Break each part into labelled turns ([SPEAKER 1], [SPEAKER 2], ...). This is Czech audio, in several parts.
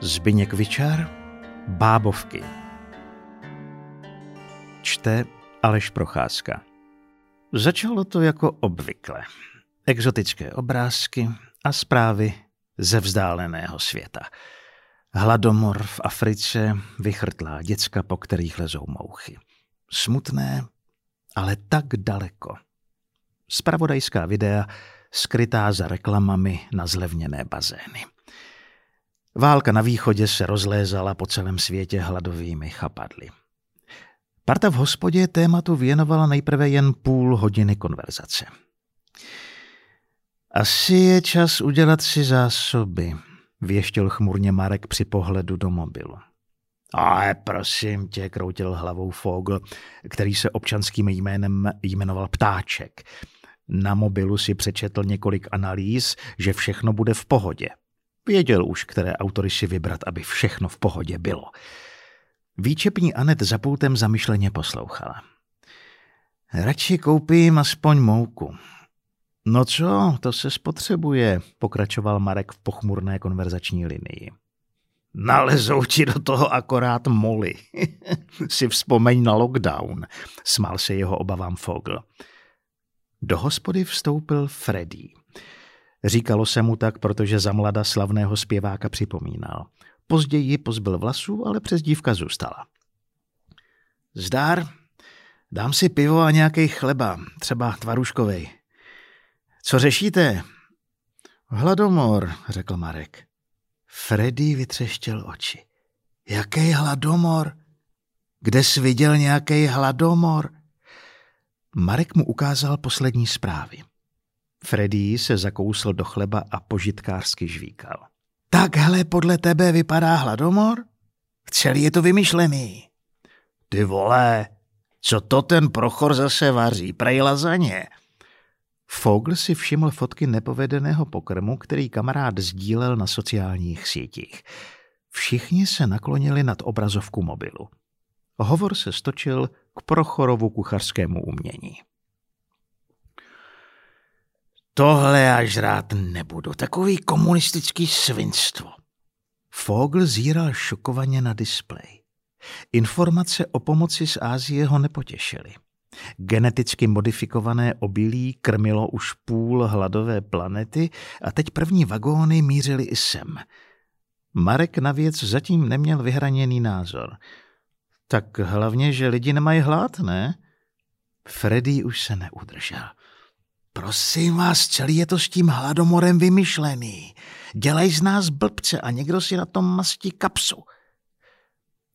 [SPEAKER 1] Zbyněk Vyčar, Bábovky. Čte Aleš Procházka. Začalo to jako obvykle. Exotické obrázky a zprávy ze vzdáleného světa. Hladomor v Africe, vychrtlá děcka, po kterých lezou mouchy. Smutné, ale tak daleko. Spravodajská videa skrytá za reklamami na zlevněné bazény. Válka na východě se rozlézala po celém světě hladovými chapadly. Parta v hospodě tématu věnovala nejprve jen půl hodiny konverzace. Asi je čas udělat si zásoby, věštil chmurně Marek při pohledu do mobilu. Ale prosím tě, kroutil hlavou Fogl, který se občanským jménem jmenoval Ptáček. Na mobilu si přečetl několik analýz, že všechno bude v pohodě. Věděl už, které autory si vybrat, aby všechno v pohodě bylo. Výčepní Anet za pultem zamyšleně poslouchala. Radši koupím aspoň mouku. No co, to se spotřebuje, pokračoval Marek v pochmurné konverzační linii. Nalezou ti do toho akorát moly. si vzpomeň na lockdown, smál se jeho obavám Fogl. Do hospody vstoupil Freddy. Říkalo se mu tak, protože za mlada slavného zpěváka připomínal. Později pozbyl vlasů, ale přes dívka zůstala. Zdár, dám si pivo a nějaký chleba, třeba tvaruškovej. Co řešíte? Hladomor, řekl Marek. Freddy vytřeštěl oči. Jaký hladomor? Kde jsi viděl nějaký hladomor? Marek mu ukázal poslední zprávy. Freddy se zakousl do chleba a požitkářsky žvíkal. Takhle podle tebe vypadá hladomor? Celý je to vymyšlený. Ty vole, co to ten prochor zase vaří? Prej lazaně. Fogl si všiml fotky nepovedeného pokrmu, který kamarád sdílel na sociálních sítích. Všichni se naklonili nad obrazovku mobilu. Hovor se stočil k Prochorovu kuchařskému umění. Tohle já žrát nebudu, takový komunistický svinstvo. Fogl zíral šokovaně na displej. Informace o pomoci z Ázie ho nepotěšily. Geneticky modifikované obilí krmilo už půl hladové planety a teď první vagóny mířily i sem. Marek na věc zatím neměl vyhraněný názor. Tak hlavně, že lidi nemají hlad, ne? Freddy už se neudržel. Prosím vás, celý je to s tím hladomorem vymyšlený. Dělej z nás blbce a někdo si na tom mastí kapsu.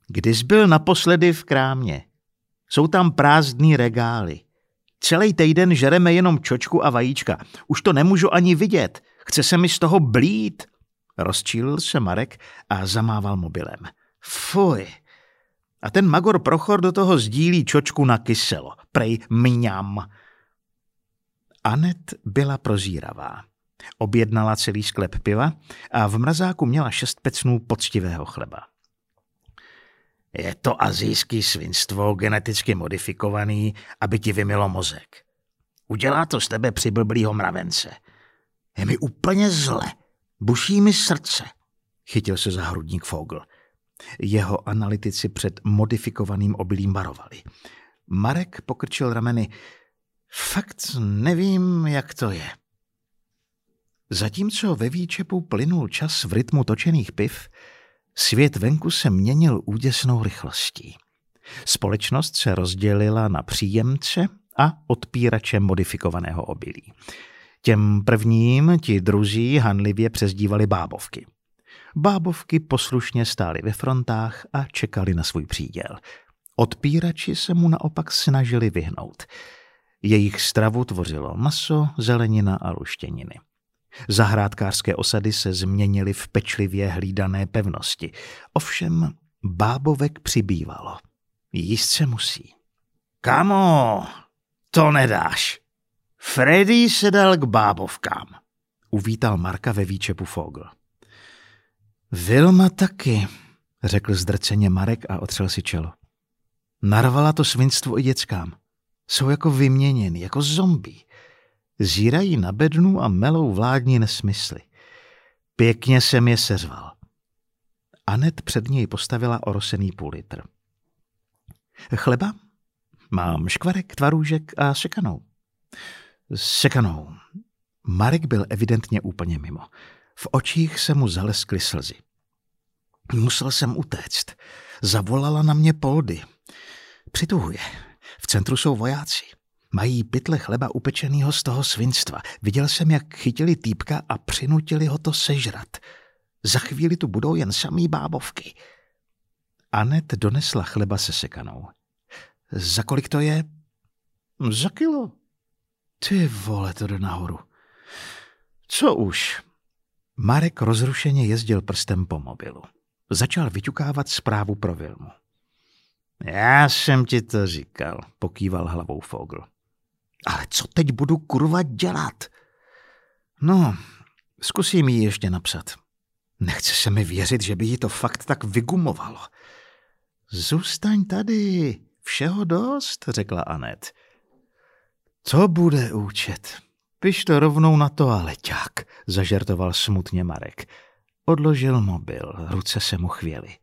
[SPEAKER 1] Kdy jsi byl naposledy v krámě? Jsou tam prázdný regály. Celý týden žereme jenom čočku a vajíčka. Už to nemůžu ani vidět. Chce se mi z toho blít. Rozčílil se Marek a zamával mobilem. Fuj. A ten Magor Prochor do toho sdílí čočku na kyselo. Prej mňam. Anet byla prozíravá. Objednala celý sklep piva a v mrazáku měla šest pecnů poctivého chleba. Je to azijský svinstvo, geneticky modifikovaný, aby ti vymilo mozek. Udělá to z tebe přiblblýho mravence. Je mi úplně zle. Buší mi srdce. Chytil se za hrudník Fogl. Jeho analytici před modifikovaným obilím varovali. Marek pokrčil rameny. Fakt nevím, jak to je. Zatímco ve výčepu plynul čas v rytmu točených piv, svět venku se měnil úděsnou rychlostí. Společnost se rozdělila na příjemce a odpírače modifikovaného obilí. Těm prvním ti druzí hanlivě přezdívali bábovky. Bábovky poslušně stály ve frontách a čekali na svůj příděl. Odpírači se mu naopak snažili vyhnout – jejich stravu tvořilo maso, zelenina a luštěniny. Zahrádkářské osady se změnily v pečlivě hlídané pevnosti. Ovšem bábovek přibývalo. Jíst se musí. Kamo, to nedáš. Freddy se dal k bábovkám. Uvítal Marka ve výčepu Fogl. Vilma taky, řekl zdrceně Marek a otřel si čelo. Narvala to svinstvo i dětskám. Jsou jako vyměněny, jako zombie. Zírají na bednu a melou vládní nesmysly. Pěkně jsem je seřval. Anet před něj postavila orosený půl litr. Chleba? Mám škvarek, tvarůžek a sekanou. Sekanou. Marek byl evidentně úplně mimo. V očích se mu zaleskly slzy. Musel jsem utéct. Zavolala na mě Poldy. Přituhuje. V centru jsou vojáci. Mají pytle chleba upečenýho z toho svinstva. Viděl jsem, jak chytili týpka a přinutili ho to sežrat. Za chvíli tu budou jen samý bábovky. Anet donesla chleba se sekanou. Za kolik to je? Za kilo. Ty vole, to jde nahoru. Co už? Marek rozrušeně jezdil prstem po mobilu. Začal vyťukávat zprávu pro Vilmu. Já jsem ti to říkal, pokýval hlavou Fogl. Ale co teď budu kurva dělat? No, zkusím jí ještě napsat. Nechce se mi věřit, že by jí to fakt tak vygumovalo. Zůstaň tady, všeho dost, řekla Anet. Co bude účet? Piš to rovnou na toaleťák, zažertoval smutně Marek. Odložil mobil, ruce se mu chvěly.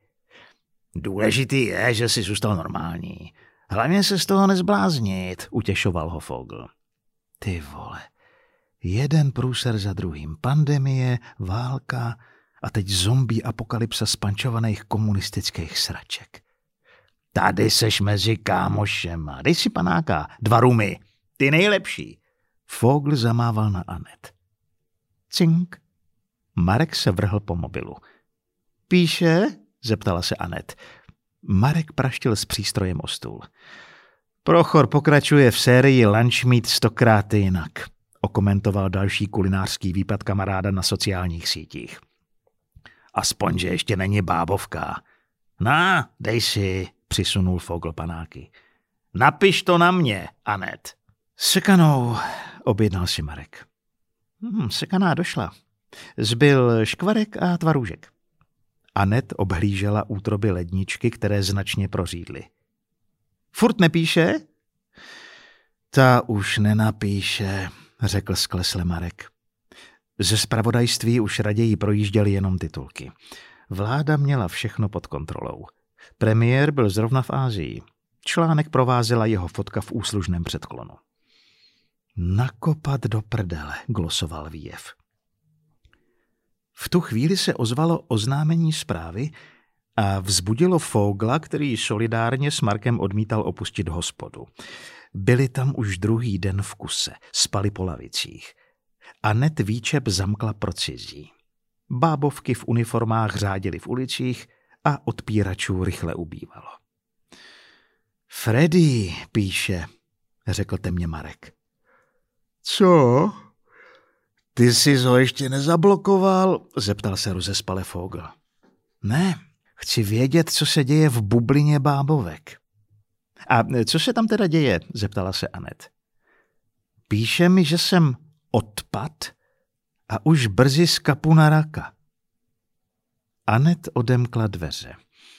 [SPEAKER 1] Důležitý je, že si zůstal normální. Hlavně se z toho nezbláznit, utěšoval ho Fogl. Ty vole, jeden průser za druhým. Pandemie, válka a teď zombie apokalypsa spančovaných komunistických sraček. Tady seš mezi kámošema. Dej si panáka, dva rumy, ty nejlepší. Fogl zamával na Anet. Cink. Marek se vrhl po mobilu. Píše? Zeptala se Anet. Marek praštil s přístrojem o stůl. Prochor pokračuje v sérii Lunch Meat stokrát jinak, okomentoval další kulinářský výpad kamaráda na sociálních sítích. Aspoň, že ještě není bábovka. Na, dej si, přisunul Fogl panáky. Napiš to na mě, Anet. Sekanou, objednal si Marek. Hmm, sekaná došla. Zbyl škvarek a tvarůžek. Anet obhlížela útroby ledničky, které značně prořídly. Furt nepíše? Ta už nenapíše, řekl sklesle Marek. Ze spravodajství už raději projížděli jenom titulky. Vláda měla všechno pod kontrolou. Premiér byl zrovna v Ázii. Článek provázela jeho fotka v úslužném předklonu. Nakopat do prdele, glosoval výjev. V tu chvíli se ozvalo oznámení zprávy a vzbudilo Fogla, který solidárně s Markem odmítal opustit hospodu. Byli tam už druhý den v kuse, spali po lavicích. A net výčep zamkla pro cizí. Bábovky v uniformách řádili v ulicích a odpíračů rychle ubývalo. Freddy, píše, řekl temně Marek. Co? Ty jsi ho ještě nezablokoval? zeptal se rozespale Fogl. Ne, chci vědět, co se děje v bublině bábovek. A co se tam teda děje? zeptala se Anet. Píše mi, že jsem odpad a už brzy skapu na raka. Anet odemkla dveře.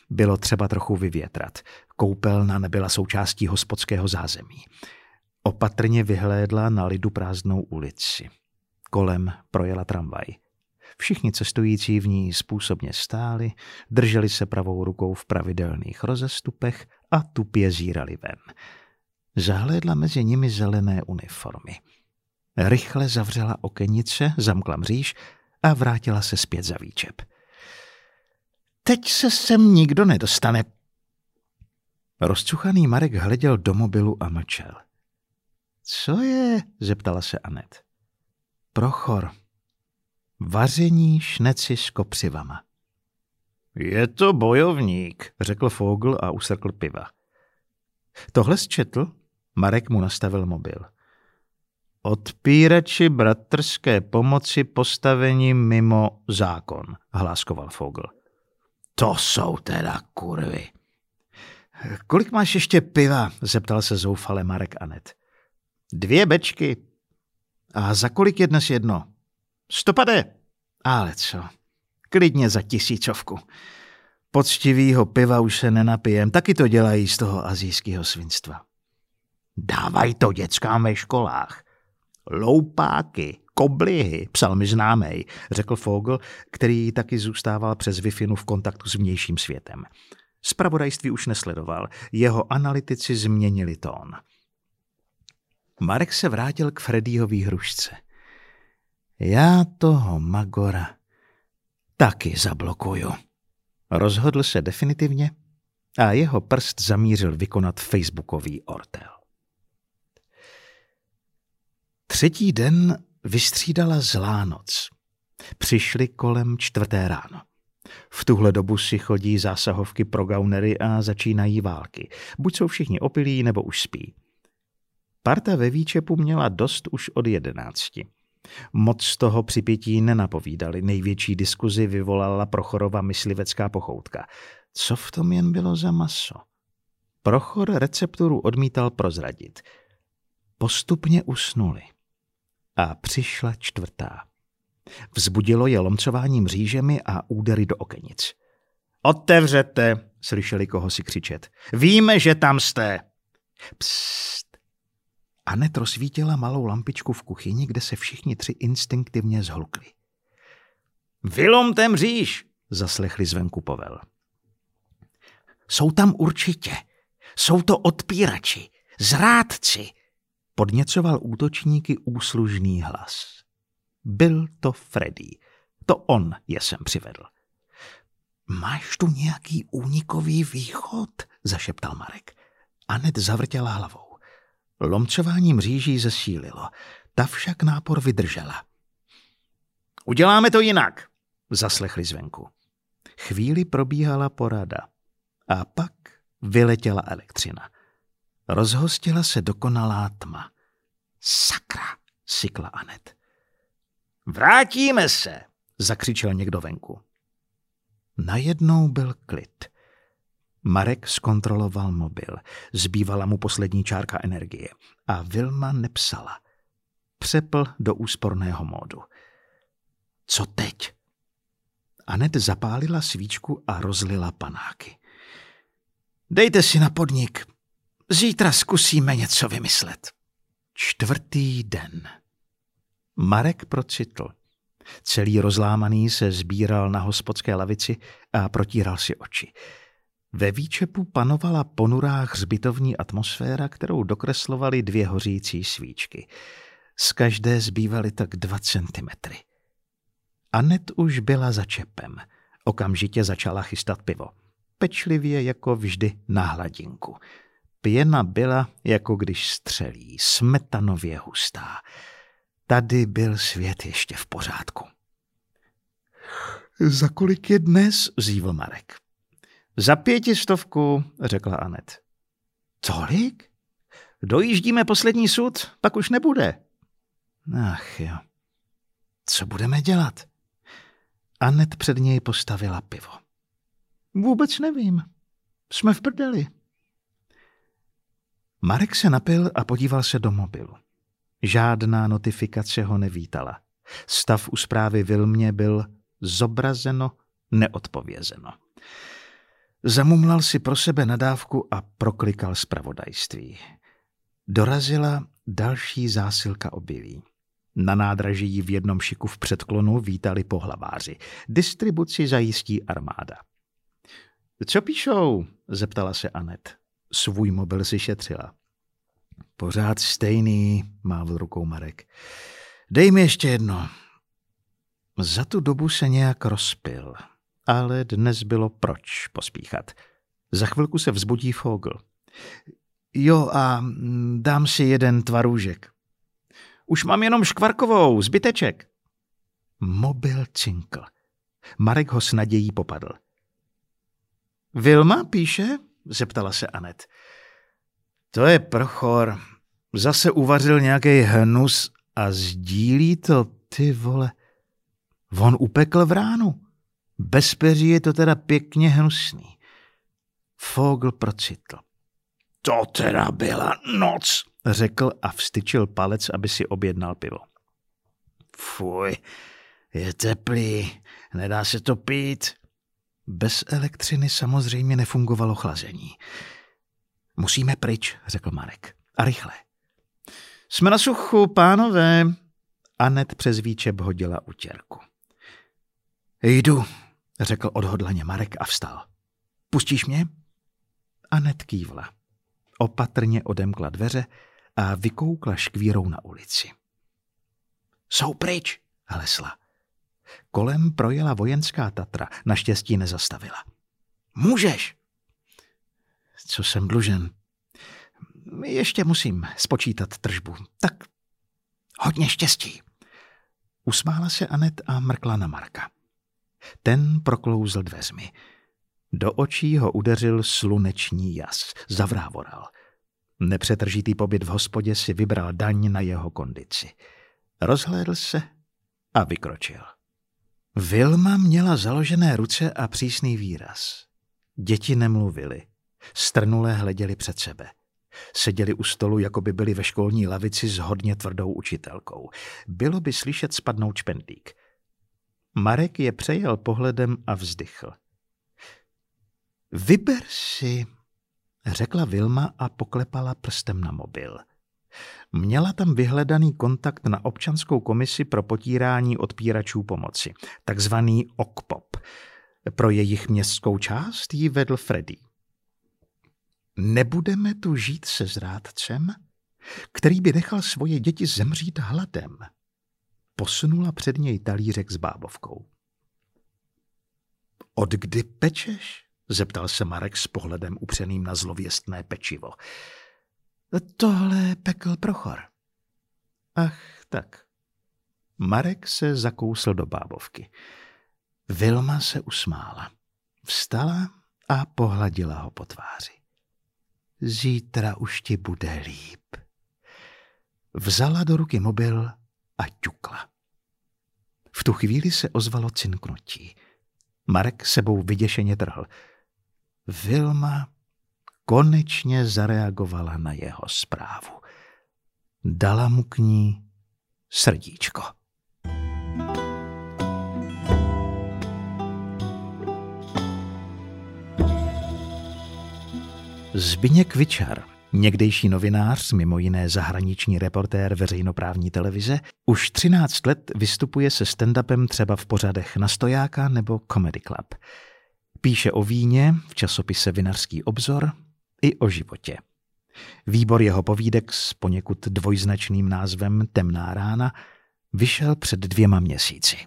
[SPEAKER 1] Bylo třeba trochu vyvětrat. Koupelna nebyla součástí hospodského zázemí. Opatrně vyhlédla na lidu prázdnou ulici. Kolem projela tramvaj. Všichni cestující v ní způsobně stáli, drželi se pravou rukou v pravidelných rozestupech a tupě zírali ven. Zahlédla mezi nimi zelené uniformy. Rychle zavřela okenice, zamkla mříž a vrátila se zpět za výčep. Teď se sem nikdo nedostane. Rozcuchaný Marek hleděl do mobilu a mlčel. Co je? zeptala se Anet. Prochor. Vaření šneci s kopřivama. Je to bojovník, řekl Fogl a usrkl piva. Tohle zčetl? Marek mu nastavil mobil. Odpírači bratrské pomoci postavení mimo zákon, hláskoval Fogl. To jsou teda kurvy. Kolik máš ještě piva? zeptal se zoufale Marek Anet. Dvě bečky. A za kolik je dnes jedno? Stopade. Ale co? Klidně za tisícovku. Poctivýho piva už se nenapijem, taky to dělají z toho azijského svinstva. Dávaj to dětskám ve školách. Loupáky, koblihy, psal mi známej, řekl Fogel, který taky zůstával přes wi v kontaktu s vnějším světem. Spravodajství už nesledoval, jeho analytici změnili tón. Marek se vrátil k Freddyho výhrušce. Já toho Magora taky zablokuju. Rozhodl se definitivně a jeho prst zamířil vykonat facebookový ortel. Třetí den vystřídala zlá noc. Přišli kolem čtvrté ráno. V tuhle dobu si chodí zásahovky pro gaunery a začínají války. Buď jsou všichni opilí, nebo už spí. Parta ve výčepu měla dost už od jedenácti. Moc z toho připětí nenapovídali. Největší diskuzi vyvolala Prochorova myslivecká pochoutka. Co v tom jen bylo za maso? Prochor recepturu odmítal prozradit. Postupně usnuli. A přišla čtvrtá. Vzbudilo je lomcováním řížemi a údery do okenic. Otevřete, slyšeli koho si křičet. Víme, že tam jste. Psst. Anet rozsvítila malou lampičku v kuchyni, kde se všichni tři instinktivně zhlukli. Vylomte mříž, zaslechli zvenku povel. Jsou tam určitě. Jsou to odpírači, zrádci, podněcoval útočníky úslužný hlas. Byl to Freddy. To on je sem přivedl. Máš tu nějaký únikový východ? zašeptal Marek. Anet zavrtěla hlavou. Lomcování mříží zesílilo. Ta však nápor vydržela. Uděláme to jinak, zaslechli zvenku. Chvíli probíhala porada. A pak vyletěla elektřina. Rozhostila se dokonalá tma. Sakra, sykla Anet. Vrátíme se, zakřičel někdo venku. Najednou byl klid. Marek zkontroloval mobil. Zbývala mu poslední čárka energie. A Vilma nepsala. Přepl do úsporného módu. Co teď? Anet zapálila svíčku a rozlila panáky. Dejte si na podnik. Zítra zkusíme něco vymyslet. Čtvrtý den. Marek procitl. Celý rozlámaný se sbíral na hospodské lavici a protíral si oči. Ve výčepu panovala ponurá hřbitovní atmosféra, kterou dokreslovaly dvě hořící svíčky. Z každé zbývaly tak dva centimetry. Anet už byla za čepem. Okamžitě začala chystat pivo. Pečlivě jako vždy na hladinku. Pěna byla, jako když střelí, smetanově hustá. Tady byl svět ještě v pořádku. Za kolik je dnes? zívl Marek. Za pětistovku, řekla Anet. Tolik? Dojíždíme poslední sud, pak už nebude. Ach jo. Co budeme dělat? Anet před něj postavila pivo. Vůbec nevím. Jsme v prdeli. Marek se napil a podíval se do mobilu. Žádná notifikace ho nevítala. Stav u zprávy Vilmě byl zobrazeno, neodpovězeno. Zamumlal si pro sebe nadávku a proklikal zpravodajství. Dorazila další zásilka obilí. Na nádraží v jednom šiku v předklonu vítali pohlaváři. Distribuci zajistí armáda. Co píšou? zeptala se Anet. Svůj mobil si šetřila. Pořád stejný, mávl rukou Marek. Dej mi ještě jedno. Za tu dobu se nějak rozpil, ale dnes bylo proč pospíchat. Za chvilku se vzbudí Fogl. Jo a dám si jeden tvarůžek. Už mám jenom škvarkovou, zbyteček. Mobil cinkl. Marek ho s nadějí popadl. Vilma píše? zeptala se Anet. To je prochor. Zase uvařil nějaký hnus a sdílí to, ty vole. On upekl v ránu. Bez peří je to teda pěkně hnusný. Fogl procitl. To teda byla noc, řekl a vstyčil palec, aby si objednal pivo. Fuj, je teplý, nedá se to pít. Bez elektřiny samozřejmě nefungovalo chlazení. Musíme pryč, řekl Marek. A rychle. Jsme na suchu, pánové. Anet přes výčep hodila utěrku. Jdu, řekl odhodlaně Marek a vstal. Pustíš mě? Anet kývla. Opatrně odemkla dveře a vykoukla škvírou na ulici. Jsou pryč, hlesla. Kolem projela vojenská Tatra, naštěstí nezastavila. Můžeš! Co jsem dlužen? Ještě musím spočítat tržbu. Tak hodně štěstí. Usmála se Anet a mrkla na Marka. Ten proklouzl dveřmi. Do očí ho udeřil sluneční jas. Zavrávoral. Nepřetržitý pobyt v hospodě si vybral daň na jeho kondici. Rozhlédl se a vykročil. Vilma měla založené ruce a přísný výraz. Děti nemluvily. Strnulé hleděli před sebe. Seděli u stolu, jako by byli ve školní lavici s hodně tvrdou učitelkou. Bylo by slyšet spadnout špendlík. Marek je přejel pohledem a vzdychl. Vyber si, řekla Vilma a poklepala prstem na mobil. Měla tam vyhledaný kontakt na občanskou komisi pro potírání odpíračů pomoci, takzvaný OKPOP. Pro jejich městskou část ji vedl Freddy. Nebudeme tu žít se zrádcem, který by nechal svoje děti zemřít hladem. Posunula před něj talířek s bábovkou. Od kdy pečeš? zeptal se Marek s pohledem upřeným na zlověstné pečivo. Tohle pekl Prochor. Ach, tak. Marek se zakousl do bábovky. Vilma se usmála. Vstala a pohladila ho po tváři. Zítra už ti bude líp. Vzala do ruky mobil a ťukla. V tu chvíli se ozvalo cinknutí. Marek sebou vyděšeně trhl. Vilma konečně zareagovala na jeho zprávu. Dala mu k ní srdíčko. Zbyněk Vičar, někdejší novinář, mimo jiné zahraniční reportér veřejnoprávní televize, už 13 let vystupuje se stand-upem třeba v pořadech na stojáka nebo Comedy Club. Píše o víně v časopise Vinařský obzor i o životě. Výbor jeho povídek s poněkud dvojznačným názvem Temná rána vyšel před dvěma měsíci.